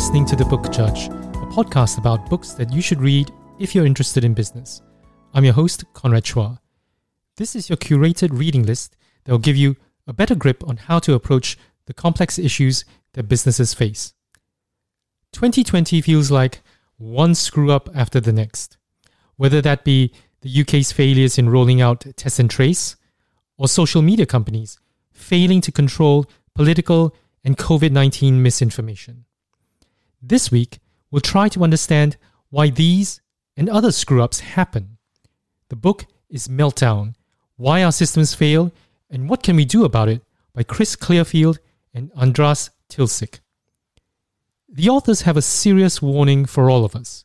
listening to The Book Judge, a podcast about books that you should read if you're interested in business. I'm your host, Conrad Chua. This is your curated reading list that will give you a better grip on how to approach the complex issues that businesses face. 2020 feels like one screw up after the next, whether that be the UK's failures in rolling out test and trace, or social media companies failing to control political and COVID 19 misinformation. This week, we'll try to understand why these and other screw ups happen. The book is Meltdown Why Our Systems Fail and What Can We Do About It by Chris Clearfield and Andras Tilcsik. The authors have a serious warning for all of us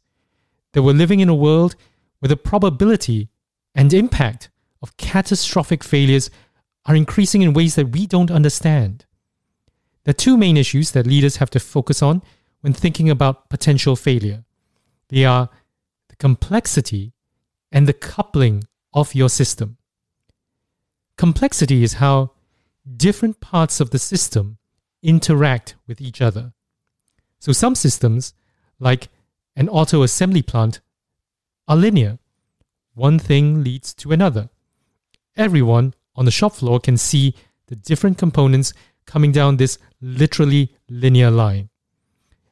that we're living in a world where the probability and impact of catastrophic failures are increasing in ways that we don't understand. Are two main issues that leaders have to focus on when thinking about potential failure. They are the complexity and the coupling of your system. Complexity is how different parts of the system interact with each other. So some systems, like an auto assembly plant, are linear. One thing leads to another. Everyone on the shop floor can see the different components coming down this literally linear line.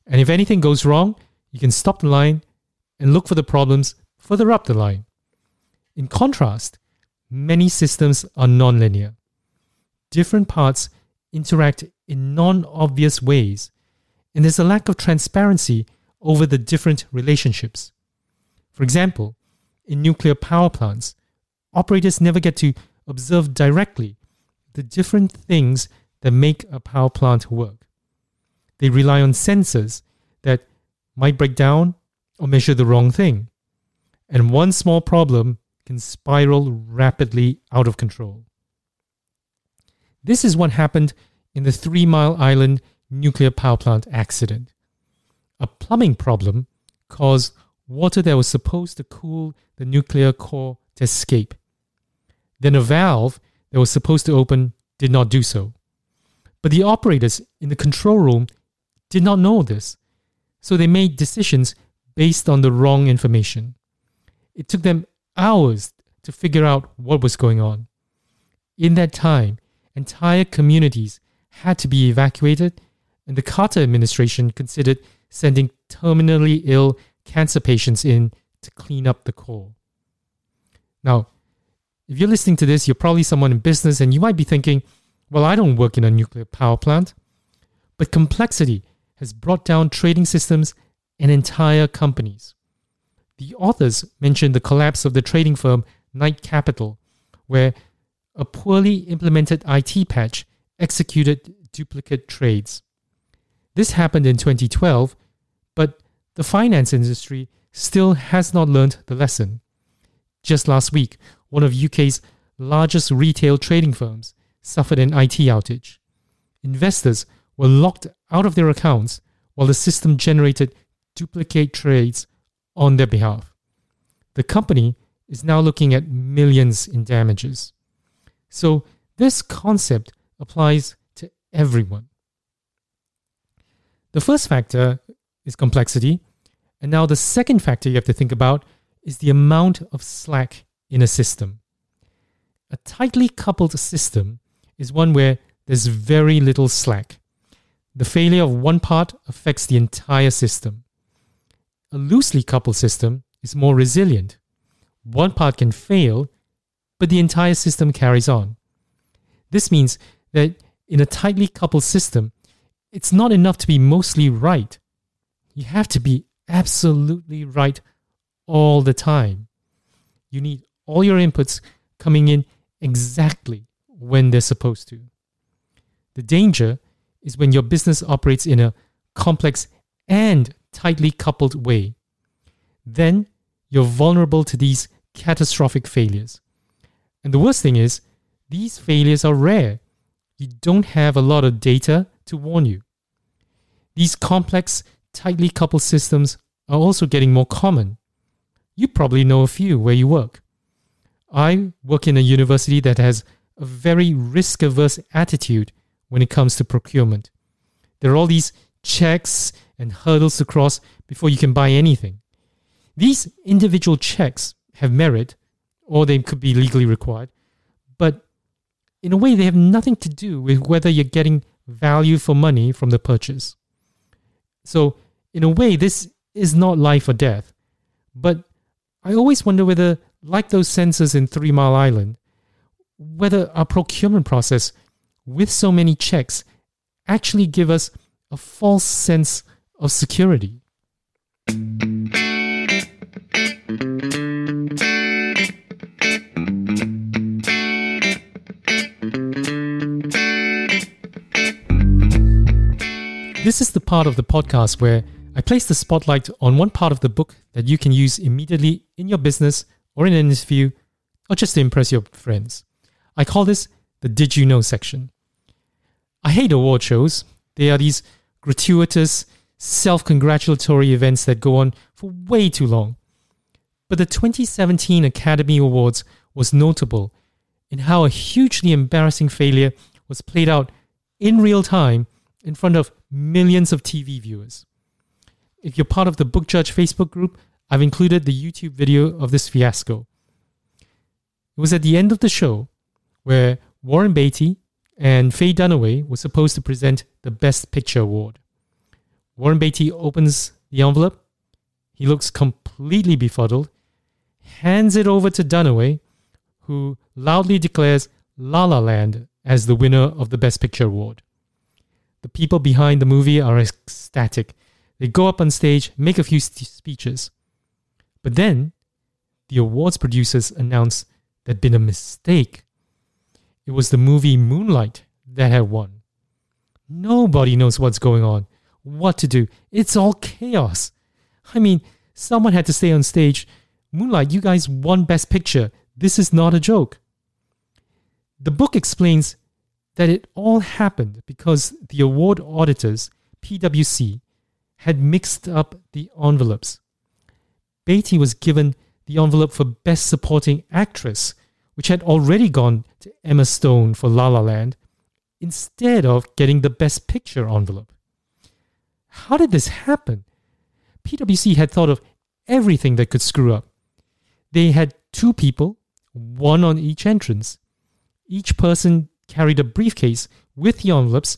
And if anything goes wrong, you can stop the line and look for the problems further up the line. In contrast, many systems are nonlinear. Different parts interact in non obvious ways, and there's a lack of transparency over the different relationships. For example, in nuclear power plants, operators never get to observe directly the different things that make a power plant work. They rely on sensors that might break down or measure the wrong thing. And one small problem can spiral rapidly out of control. This is what happened in the Three Mile Island nuclear power plant accident. A plumbing problem caused water that was supposed to cool the nuclear core to escape. Then a valve that was supposed to open did not do so. But the operators in the control room did not know this, so they made decisions based on the wrong information. It took them hours to figure out what was going on. In that time, entire communities had to be evacuated, and the Carter administration considered sending terminally ill cancer patients in to clean up the core. Now, if you're listening to this, you're probably someone in business and you might be thinking, well, I don't work in a nuclear power plant. But complexity has brought down trading systems and entire companies. The authors mentioned the collapse of the trading firm Knight Capital, where a poorly implemented IT patch executed duplicate trades. This happened in 2012, but the finance industry still has not learned the lesson. Just last week, one of UK's largest retail trading firms suffered an IT outage. Investors were locked out of their accounts while the system generated duplicate trades on their behalf. The company is now looking at millions in damages. So, this concept applies to everyone. The first factor is complexity, and now the second factor you have to think about is the amount of slack in a system. A tightly coupled system is one where there's very little slack. The failure of one part affects the entire system. A loosely coupled system is more resilient. One part can fail, but the entire system carries on. This means that in a tightly coupled system, it's not enough to be mostly right. You have to be absolutely right all the time. You need all your inputs coming in exactly when they're supposed to. The danger is when your business operates in a complex and tightly coupled way. Then you're vulnerable to these catastrophic failures. And the worst thing is, these failures are rare. You don't have a lot of data to warn you. These complex, tightly coupled systems are also getting more common. You probably know a few where you work. I work in a university that has a very risk averse attitude when it comes to procurement. There are all these checks and hurdles to cross before you can buy anything. These individual checks have merit, or they could be legally required, but in a way, they have nothing to do with whether you're getting value for money from the purchase. So, in a way, this is not life or death. But I always wonder whether, like those sensors in Three Mile Island, whether our procurement process with so many checks actually give us a false sense of security. This is the part of the podcast where I place the spotlight on one part of the book that you can use immediately in your business or in an interview or just to impress your friends. I call this the Did You Know section. I hate award shows. They are these gratuitous, self congratulatory events that go on for way too long. But the 2017 Academy Awards was notable in how a hugely embarrassing failure was played out in real time in front of millions of TV viewers. If you're part of the Book Judge Facebook group, I've included the YouTube video of this fiasco. It was at the end of the show where Warren Beatty and Faye Dunaway were supposed to present the Best Picture award. Warren Beatty opens the envelope. He looks completely befuddled, hands it over to Dunaway, who loudly declares La La Land as the winner of the Best Picture award. The people behind the movie are ecstatic they go up on stage, make a few st- speeches. But then the awards producers announce there'd been a mistake. It was the movie Moonlight that had won. Nobody knows what's going on, what to do. It's all chaos. I mean, someone had to stay on stage. Moonlight, you guys won Best Picture. This is not a joke. The book explains that it all happened because the award auditors, PwC, had mixed up the envelopes. Beatty was given the envelope for Best Supporting Actress, which had already gone to Emma Stone for La La Land, instead of getting the Best Picture envelope. How did this happen? PwC had thought of everything that could screw up. They had two people, one on each entrance. Each person carried a briefcase with the envelopes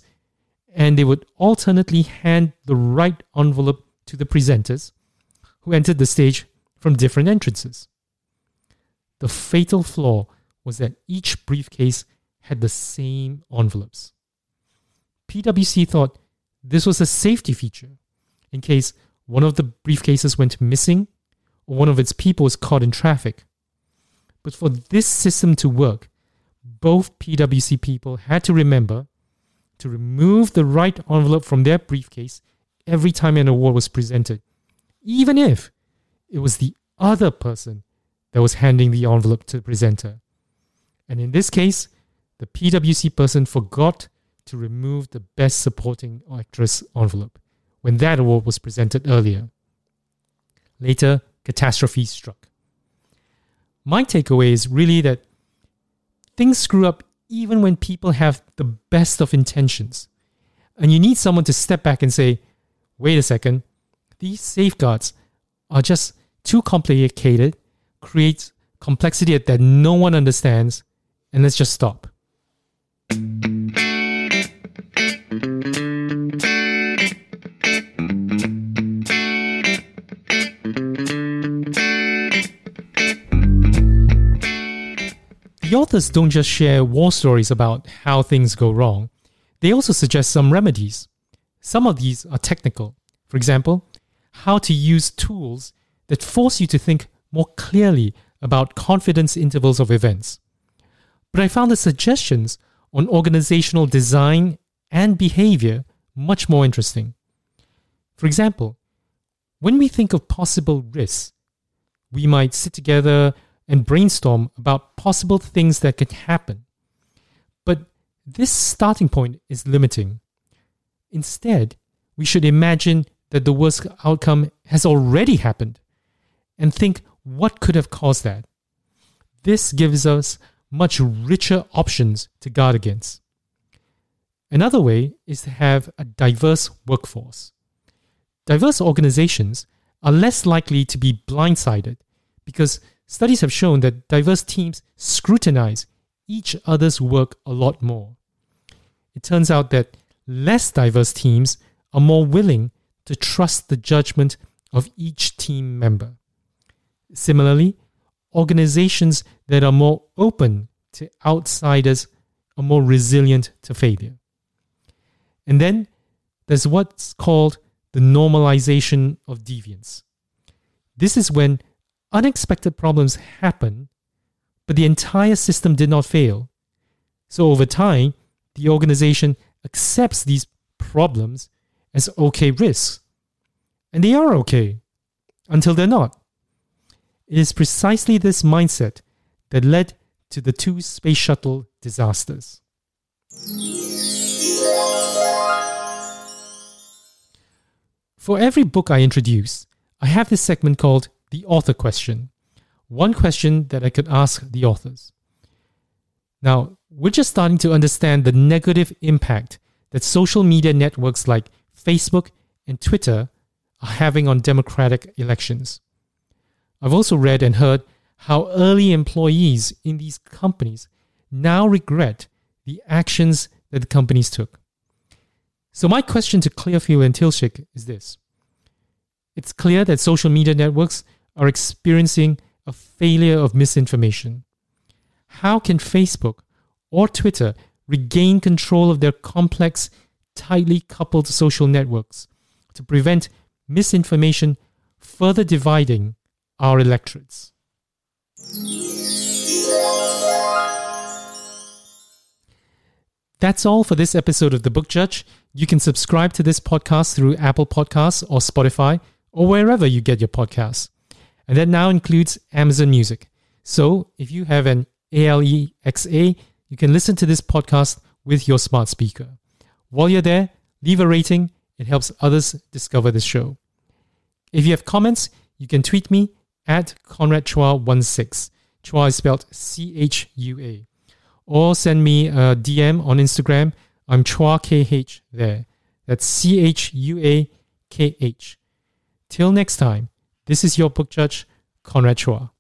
and they would alternately hand the right envelope to the presenters who entered the stage from different entrances. The fatal flaw was that each briefcase had the same envelopes. PwC thought this was a safety feature in case one of the briefcases went missing or one of its people was caught in traffic. But for this system to work, both PwC people had to remember to remove the right envelope from their briefcase every time an award was presented, even if it was the other person that was handing the envelope to the presenter. And in this case, the PwC person forgot to remove the Best Supporting Actress envelope when that award was presented earlier. Later, catastrophe struck. My takeaway is really that things screw up even when people have the best of intentions. And you need someone to step back and say, wait a second, these safeguards are just too complicated, create complexity that no one understands, and let's just stop. The authors don't just share war stories about how things go wrong, they also suggest some remedies. Some of these are technical. For example, how to use tools that force you to think more clearly about confidence intervals of events. But I found the suggestions on organizational design and behavior much more interesting. For example, when we think of possible risks, we might sit together and brainstorm about possible things that could happen. But this starting point is limiting. Instead, we should imagine that the worst outcome has already happened and think what could have caused that. This gives us much richer options to guard against. Another way is to have a diverse workforce. diverse organizations are less likely to be blindsided because studies have shown that diverse teams scrutinize each other's work a lot more. It turns out that less diverse teams are more willing to trust the judgment of each team member. Similarly, organizations that are more open to outsiders are more resilient to failure. And then there's what's called the normalization of deviance. This is when unexpected problems happen, but the entire system did not fail. So over time, the organization accepts these problems as okay risks. And they are okay until they're not. It is precisely this mindset that led to the two space shuttle disasters. For every book I introduce, I have this segment called the author question. One question that I could ask the authors. Now, we're just starting to understand the negative impact that social media networks like Facebook and Twitter are having on democratic elections. I've also read and heard how early employees in these companies now regret the actions that the companies took. So, my question to Clearfield and Tilcsik is this It's clear that social media networks are experiencing a failure of misinformation. How can Facebook or Twitter regain control of their complex, tightly coupled social networks to prevent misinformation further dividing our electorates? That's all for this episode of The Book Judge. You can subscribe to this podcast through Apple Podcasts or Spotify or wherever you get your podcasts. And that now includes Amazon Music. So if you have an ALEXA, you can listen to this podcast with your smart speaker. While you're there, leave a rating. It helps others discover this show. If you have comments, you can tweet me at Conrad Chua16. Chua is spelled C H U A. Or send me a DM on Instagram. I'm Chua KH there. That's C H U A K H. Till next time, this is your book judge, Conrad Chua.